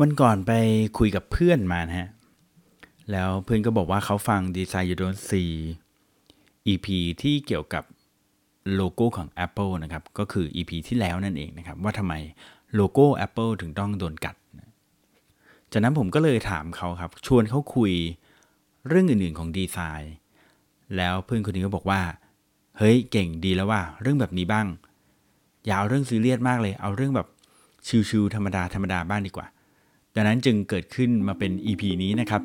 วันก่อนไปคุยกับเพื่อนมานะฮะ แล้วเพื่อนก็บอกว่าเขาฟังดีไซน์ยูโดนซี EP ที่เกี่ยวกับโลโก้ของ Apple นะครับ ก็คือ EP ที่แล้วนั่นเองนะครับ ว่าทำไมโลโก้ Apple ถึงต้องโดนกัด จากนั้นผมก็เลยถามเขาครับ ชวนเขาคุยเรื่องอื่นๆของดีไซน์ แล้วเพื่อนคนนี้ก็บอกว่า เฮ้ยเก่งดีแล้วว่าเรื่องแบบนี้บ้าง อย่าเอาเรื่องซีเรียสมากเลย เอาเรื่องแบบชิวๆธรรมดาธรรมดาบ้างดีกว่า ดังนั้นจึงเกิดขึ้นมาเป็น EP นี้นะครับ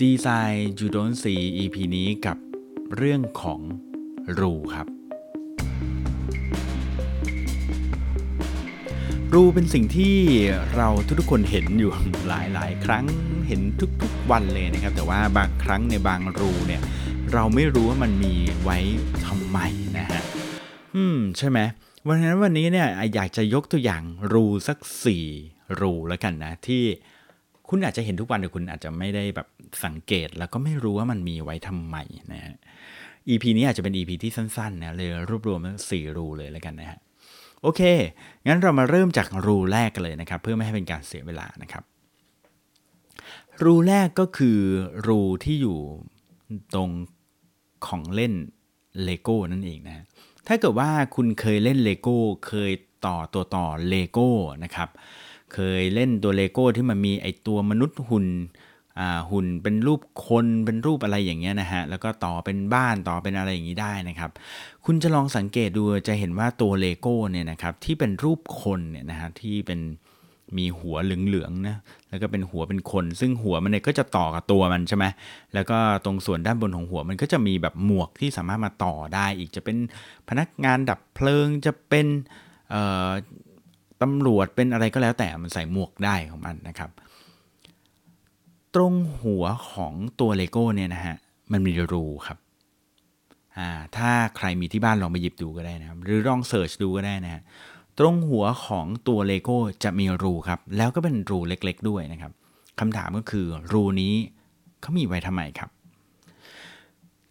ดีไซน์ยูโดนซี EP นี้กับเรื่องของรูครับ รูเป็นสิ่งที่เราทุกๆคนเห็นอยู่หลายๆ ครั้งเห็นทุกๆวันเลยนะครับ แต่ว่าบางครั้งในบางรูเนี่ยเราไม่รู้ว่ามันมีไว้ทำไมนะฮะอืมใช่ไหมวันนั้นวันนี้เนี่ยอยากจะยกตัวอย่างรูสักสี่ รูแล้วกันนะที่คุณอาจจะเห็นทุกวันแต่คุณอาจจะไม่ได้แบบสังเกต แล้วก็ไม่รู้ว่ามันมีไว้ทำไมนะฮะ EP นี้อาจจะเป็น EP ที่สั้นๆนะเลยรวบรวมสี่รูเลยแล้วกันนะฮะโอเค งั้นเรามาเริ่มจากรูแรกกันเลยนะครับ เพื่อไม่ให้เป็นการเสียเวลานะครับ รูแรกก็คือรูที่อยู่ตรงของเล่นเลโก้นั่นเองนะถ้าเกิดว่าคุณเคยเล่นเลโก้เคยต่อตัวต่อเลโก้นะครับ เคยเล่นตัวเลโก้ที่มันมีไอตัวมนุษย์หุ่นหุ่นเป็นรูปคนเป็นรูปอะไรอย่างเงี้ยนะฮะแล้วก็ต่อเป็นบ้านต่อเป็นอะไรอย่างนี้ได้นะครับ คุณจะลองสังเกตดูจะเห็นว่าตัวเลโก้เนี่ยนะครับที่เป็นรูปคนเนี่ยนะฮะที่เป็นมีหัวเหลืองๆนะแล้วก็เป็นหัวเป็นคน ซึ่งหัวมันเนี่ยก็จะต่อกับตัวมันใช่ไหมแล้วก็ตรงส่วนด้านบนของหัวมันก็จะมีแบบหมวกที่สามารถมาต่อได้อีกจะเป็นพนักงานดับเพลิงจะเป็น ตำรวจเป็นอะไรก็แล้วแต่มันใส่หมวกได้ของมันนะครับ ตรงหัวของตัวเลโก้เนี่ยนะฮะมันมีรูครับถ้าใครมีที่บ้านลองไปหยิบดูก็ได้นะครับ หรือลองเสิร์ชดูก็ได้นะฮะตรงหัวของตัวเลโก้จะมีรูครับ แล้วก็เป็นรูเล็กๆด้วยนะครับคำถามก็คือรูนี้เขามีไว้ทำไมครับ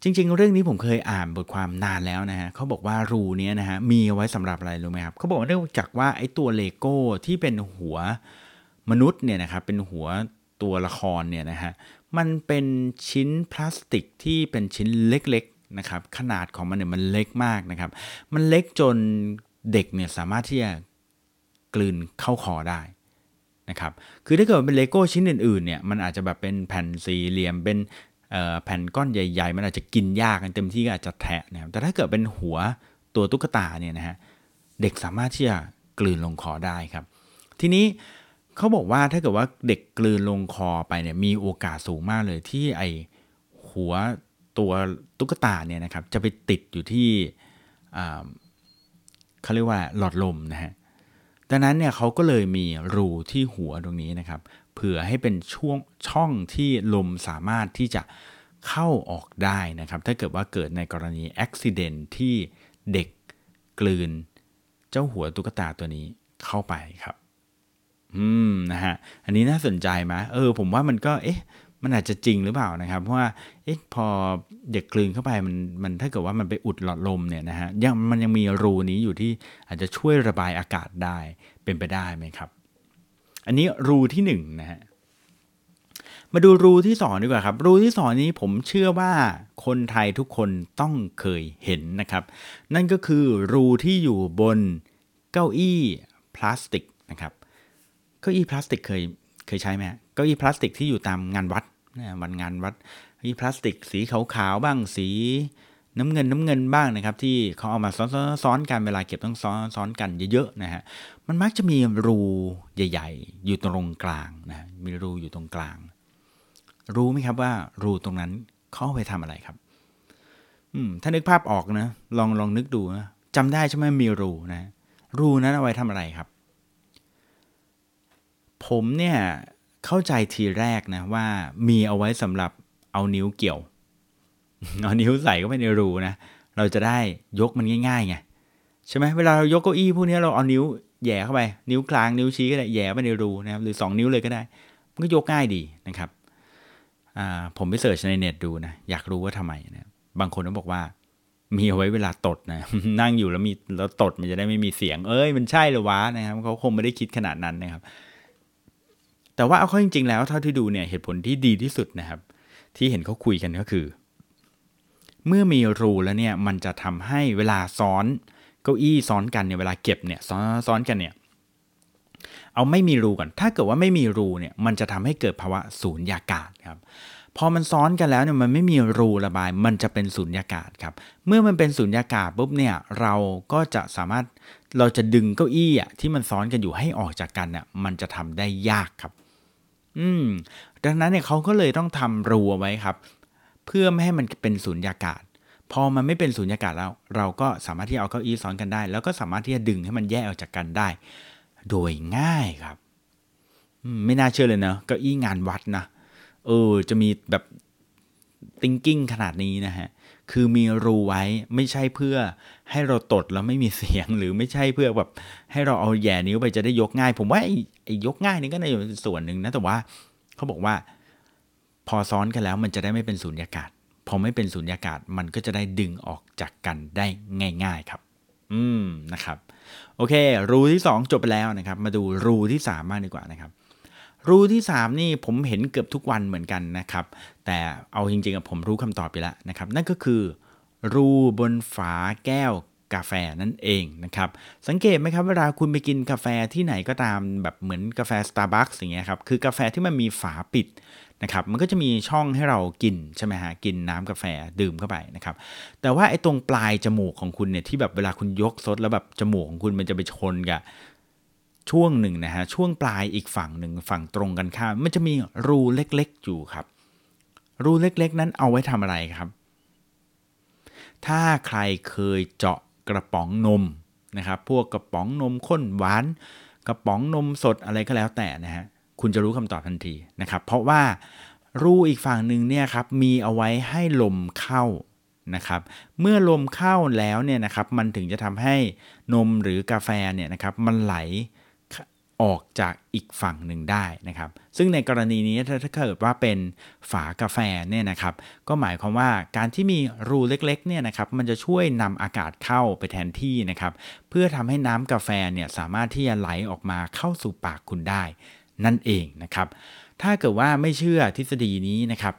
จริง ๆ เรื่องนี้ผมเคยอ่านบทความนานแล้วนะฮะเขาบอกว่ารูนี้นะฮะมีไว้สำหรับอะไรรู้ไหมครับเขาบอกว่าเนื่องจากว่าไอ้ตัวเลโก้ที่เป็นหัวมนุษย์เนี่ยนะครับเป็นหัวตัวละครเนี่ยนะฮะมันเป็นชิ้นพลาสติกที่เป็นชิ้นเล็กๆนะครับขนาดของมันเนี่ยมันเล็กมากนะครับ มันเล็กจนเด็กเนี่ยสามารถที่จะกลืนเข้าคอได้นะครับคือถ้าเกิดเป็นเลโก้ชิ้นอื่นๆเนี่ยมันอาจจะแบบเป็นแผ่นสี่เหลี่ยมเป็น แผ่นก้อนใหญ่ ๆ มันอาจจะกินยากกันเต็มที่ก็อาจจะแทะนะครับแต่ถ้าเกิดเป็นหัวตัวตุ๊กตาเนี่ยนะฮะเด็กสามารถที่จะกลืนลงคอได้ครับ ทีนี้เขาบอกว่าถ้าเกิดว่าเด็กกลืนลงคอไปเนี่ยมีโอกาสสูงมากเลยที่ไอหัวตัวตุ๊กตาเนี่ยนะครับจะไปติดอยู่ที่เขาเรียกว่าหลอดลมนะฮะดังนั้นเนี่ยเขาก็เลยมีรูที่หัวตรงนี้นะครับ เผื่อให้เป็นช่วงช่องที่ลมสามารถที่จะเข้าออกได้นะครับ ถ้าเกิดว่าเกิดในกรณีอุบิเหตุที่เด็กกลืน เจ้าหัวตุ๊กตาตัวนี้เข้าไปครับ อืมนะฮะอันนี้น่าสนใจไหมเออ ผมว่ามันก็เอ๊ะมันอาจจะจริงหรือเปล่านะครับ เพราะว่าเอ๊ะพอเด็กกลืนเข้าไปมันมันถ้าเกิดว่ามันไปอุดหลอดลมเนี่ยนะฮะยังมันยังมีรูนี้อยู่ที่อาจจะช่วยระบายอากาศได้เป็นไปได้ไหมครับ อันนี้รูที่1นนะฮะมาดูรูที่2ดีกว่าครับ รูที่2นี้ผมเชื่อว่าคนไทยทุกคนต้องเคยเห็นนะครับ นั่นก็คือรูที่อยู่บนเก้าอี้พลาสติกนะครับ เก้าอี้พลาสติกเคยเคยใช้ไหมเก้าอี้พลาสติกที่อยู่ตามงานวัดวันงานวัดเก้าอี้พลาสติกสีขาวๆบ้างสี น้ำเงินน้ำเงินบ้างนะครับ ที่เขาเอามาซ้อนๆกันเวลาเก็บต้องซ้อนซ้อนกันเยอะๆนะฮะมันมักจะมีรูใหญ่ ๆ อยู่ตรงกลางนะมีรูอยู่ตรงกลาง รู้ไหมครับว่า รูตรงนั้นเขาไปทำอะไรครับ อืมถ้านึกภาพออกนะลองลองนึกดูนะจำได้ใช่ไหมมีรูนะ รูนั้นเอาไว้ทำอะไรครับ ผมเนี่ยเข้าใจทีแรกนะว่ามีเอาไว้สำหรับเอานิ้วเกี่ยว เอานิ้วใส่เข้าไปในรูนะ เราจะได้ยกมันง่ายๆไงใช่ไหมเวลาเรายกเก้าอี้พวกนี้เราเอานิ้วแย่เข้าไป นิ้วกลางนิ้วชี้ก็ได้แย่ไปในรูนะครับหรือ 2 นิ้วเลยก็ได้ มันก็ยกง่ายดีนะครับผมไปเสิร์ชในเน็ตดูนะอยากรู้ว่าทำไมนะบางคนก็บอกว่า มีเอาไว้เวลาตดนะนั่งอยู่แล้วมีแล้วตดมันจะได้ไม่มีเสียง เอ้ยมันใช่หรือวะนะครับเขาคงไม่ได้คิดขนาดนั้นนะครับ แต่ว่าเอาเข้าจริง ๆ แล้วเท่าที่ดูเนี่ยเหตุผลที่ดีที่สุดนะครับ ที่เห็นเขาคุยกันก็คือ เมื่อมีรูแล้วเนี่ยมันจะทำให้เวลาซ้อนเก้าอี้ซ้อนกันเนี่ยเวลาเก็บเนี่ยซ้อนซ้อนกันเนี่ยเอาไม่มีรูก่อนถ้าเกิดว่าไม่มีรูเนี่ยมันจะทำให้เกิดภาวะสูญญากาศครับพอมันซ้อนกันแล้วเนี่ยมันไม่มีรูระบาย มันจะเป็นสูญญากาศครับ เมื่อมันเป็นสูญญากาศปุ๊บเนี่ยเราก็จะสามารถเราจะดึงเก้าอี้อะที่มันซ้อนกันอยู่ให้ออกจากกันเนี่ยมันจะทำได้ยากครับ อืมดังนั้นเนี่ยเขาก็เลยต้องทำรูเอาไว้ครับ เพื่อไม่ให้มันเป็นสูญญากาศ พอมันไม่เป็นสูญญากาศแล้ว เราก็สามารถที่เอาเก้าอี้ซ้อนกันได้ แล้วก็สามารถที่จะดึงให้มันแยกออกจากกันได้ โดยง่ายครับไม่น่าเชื่อเลยเนะเก้าอี้งานวัดนะเออจะมีแบบ thinking ขนาดนี้นะฮะคือมีรูไว้ไม่ใช่เพื่อให้เราตดแล้วไม่มีเสียงหรือไม่ใช่เพื่อแบบให้เราเอาแย่นิ้วไปจะได้ยกง่าย ผมว่าไอ้ยกง่ายนี่ก็ในส่วนหนึ่งนะแต่ว่าเขาบอกว่า พอซ้อนกันแล้วมันจะได้ไม่เป็นสูญญากาศ พอไม่เป็นสูญญากาศมันก็จะได้ดึงออกจากกันได้ง่าย ๆครับ อืมนะครับ โอเค รูที่ 2 จบไปแล้วนะครับ มาดูรูที่3มากดีกว่านะครับรูที่ 3 นี่ผมเห็นเกือบทุกวันเหมือนกันนะครับ แต่เอาจริงๆผมรู้คำตอบไปแล้วนะครับ นั่นก็คือ รูบนฝาแก้ว กาแฟนั่นเองนะครับ สังเกตไหมครับเวลาคุณไปกินกาแฟที่ไหนก็ตามแบบเหมือนกาแฟ Starbucks อย่างเงี้ยครับคือกาแฟที่มันมีฝาปิดนะครับมันก็จะมีช่องให้เรากินใช่ไหมฮะกินน้ำกาแฟดื่มเข้าไปนะครับแต่ว่าไอ้ตรงปลายจมูกของคุณเนี่ยที่แบบเวลาคุณยกซดแล้วแบบจมูกของคุณมันจะไปชนกับช่วงหนึ่งนะฮะช่วงปลายอีกฝั่งหนึ่งฝั่งตรงกันข้ามมันจะมีรูเล็กๆอยู่ครับ รูเล็กๆ นั้นเอาไว้ทำอะไรครับ ถ้าใครเคยเจาะ กระป๋องนมนะครับพวกกระป๋องนมข้นหวาน กระป๋องนมสดอะไรก็แล้วแต่นะฮะคุณจะรู้คำตอบทันทีนะครับเพราะว่ารูอีกฝั่งหนึ่งเนี่ยครับมีเอาไว้ให้ลมเข้านะครับเมื่อลมเข้าแล้วเนี่ยนะครับมันถึงจะทำให้นมหรือกาแฟเนี่ยนะครับมันไหล ออกจากอีกฝั่งหนึ่งได้นะครับ ซึ่งในกรณีนี้ถ้าเกิดว่าเป็นฝากาแฟเนี่ยนะครับ ก็หมายความว่าการที่มีรูเล็กๆเนี่ยนะครับ มันจะช่วยนำอากาศเข้าไปแทนที่นะครับ เพื่อทำให้น้ำกาแฟเนี่ยสามารถที่จะไหลออกมาเข้าสู่ปากคุณได้ นั่นเองนะครับ ถ้าเกิดว่าไม่เชื่อทฤษฎีนี้นะครับ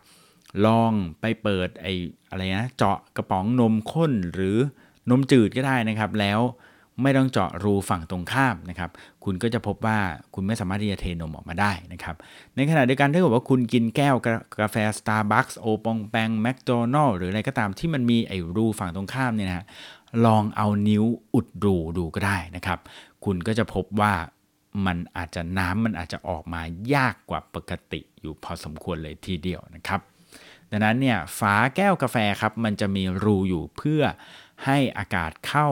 ลองไปเปิดไอ้อะไรนะเจาะกระป๋องนมข้นหรือนมจืดก็ได้นะครับแล้ว ไม่ต้องเจาะรูฝั่งตรงข้ามนะครับ คุณก็จะพบว่าคุณไม่สามารถที่จะเทนมออกมาได้นะครับ ในขณะเดียวกันถ้าเกิดว่าคุณกินแก้วกาแฟ Starbucks โอปองแปงแมคโดนัลล์หรืออะไรก็ตามที่มันมีไอ้รูฝั่งตรงข้ามเนี่ยนะลองเอานิ้วอุดรูดูก็ได้นะครับ คุณก็จะพบว่ามันอาจจะน้ำมันอาจจะออกมายากกว่าปกติอยู่พอสมควรเลยทีเดียวนะครับดังนั้นเนี่ยฝาแก้วกาแฟครับมันจะมีรูอยู่เพื่อให้อากาศเข้า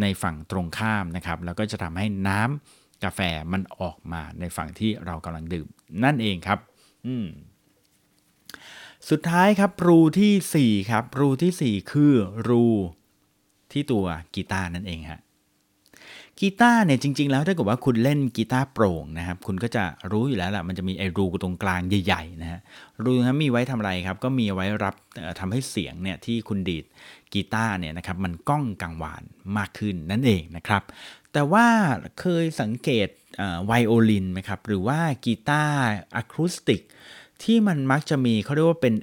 ในฝั่งตรงข้ามนะครับ แล้วก็จะทำให้น้ำกาแฟมันออกมาในฝั่งที่เรากำลังดื่ม นั่นเองครับ อืมสุดท้ายครับรูที่ 4 ครับ รูที่ 4 คือรูที่ตัวกีตาร์นั่นเองฮะ กีตาร์เนี่ยจริง ๆ แล้วถ้าเกิดว่าคุณเล่นกีตาร์โปร่งนะครับ คุณก็จะรู้อยู่แล้วแหละมันจะมีไอ้รูตรงกลางใหญ่ๆนะฮะรูนั้นมีไว้ทำอะไรครับ ก็มีไว้รับทำให้เสียงเนี่ยที่คุณดีดกีตาร์เนี่ยนะครับมันก้องกังวานมากขึ้นนั่นเองนะครับ แต่ว่าเคยสังเกตไวโอลินไหมครับ หรือว่ากีตาร์อะคูสติกที่มันมักจะมีเขาเรียกว่าเป็น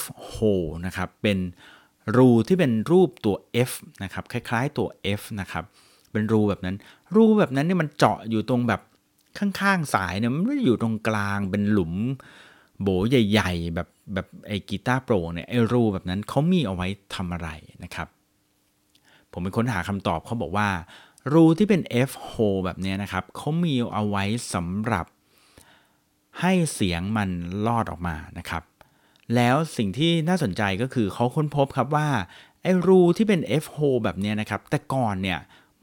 F hole นะครับเป็นรูที่เป็นรูปตัว F นะครับคล้ายๆตัว F นะครับ เป็นรูแบบนั้น รูแบบนั้นเนี่ยมันเจาะอยู่ตรงแบบข้างๆสายเนี่ยมันไม่อยู่ตรงกลางเป็นหลุมโบใหญ่ ๆ แบบแบบไอ้กีตาร์โปรเนี่ยไอ้รูแบบนั้นเขามีเอาไว้ทำอะไรนะครับ ผมไปค้นหาคำตอบเขาบอกว่า รูที่เป็น F hole แบบนี้นะครับเขามีเอาไว้สำหรับให้เสียงมันลอดออกมานะครับ แล้วสิ่งที่น่าสนใจก็คือเขาค้นพบครับว่าไอ้รูที่เป็น F hole แบบนี้นะครับ แต่ก่อนเนี่ย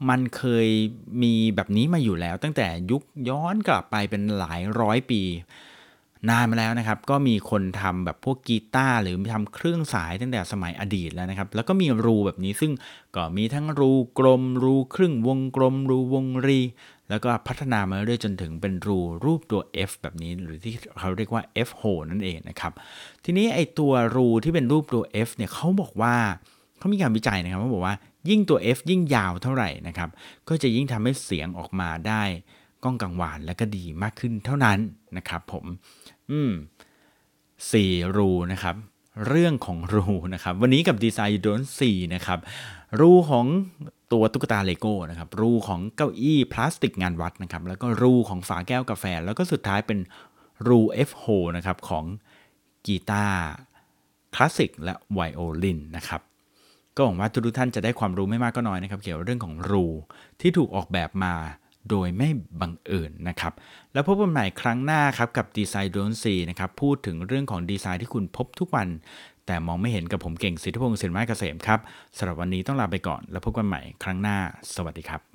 มันเคยมีแบบนี้มาอยู่แล้ว ตั้งแต่ยุคย้อนกลับไปเป็นหลายร้อยปี นานมาแล้วนะครับ ก็มีคนทำแบบพวกกีตาร์หรือทำเครื่องสายตั้งแต่สมัยอดีตแล้วนะครับ แล้วก็มีรูแบบนี้ซึ่งก็มีทั้งรูกลม รูครึ่งวงกลม รูวงรี แล้วก็พัฒนามาเรื่อยจนถึงเป็นรูรูปตัว F แบบนี้ หรือที่เขาเรียกว่า F hole นั่นเองนะครับ ทีนี้ไอตัวรูที่เป็นรูปตัว F เนี่ยเขาบอกว่าเขามีการวิจัยนะครับเขาบอกว่า ยิ่งตัว F ยิ่งยาวเท่าไหร่นะครับ ก็จะยิ่งทำให้เสียงออกมาได้ก้องกังวานและก็ดีมากขึ้นเท่านั้นนะครับผม อืมสี่รูนะครับ เรื่องของรูนะครับ วันนี้กับดีไซน์โดนสี่นะครับ รูของตัวตุ๊กตาเลโก้นะครับ รูของเก้าอี้พลาสติกงานวัดนะครับ แล้วก็รูของฝาแก้วกาแฟ แล้วก็สุดท้ายเป็นรู F h o นะครับของกีตาร์คลาสสิกและไวโอลินนะครับ ก็หวังว่าทุกท่านจะได้ความรู้ไม่มากก็น้อยนะครับเกี่ยวกับเรื่องของรูที่ถูกออกแบบมาโดยไม่บังเอิญนะครับ แล้วพบกันใหม่ครั้งหน้าครับกับ Design You Don't See นะครับพูดถึงเรื่องของดีไซน์ที่คุณพบทุกวัน แต่มองไม่เห็นกับผมเก่งสิทธิพงศ์สินไม้เกษมครับสำหรับวันนี้ต้องลาไปก่อน แล้วพบกันใหม่ครั้งหน้า สวัสดีครับ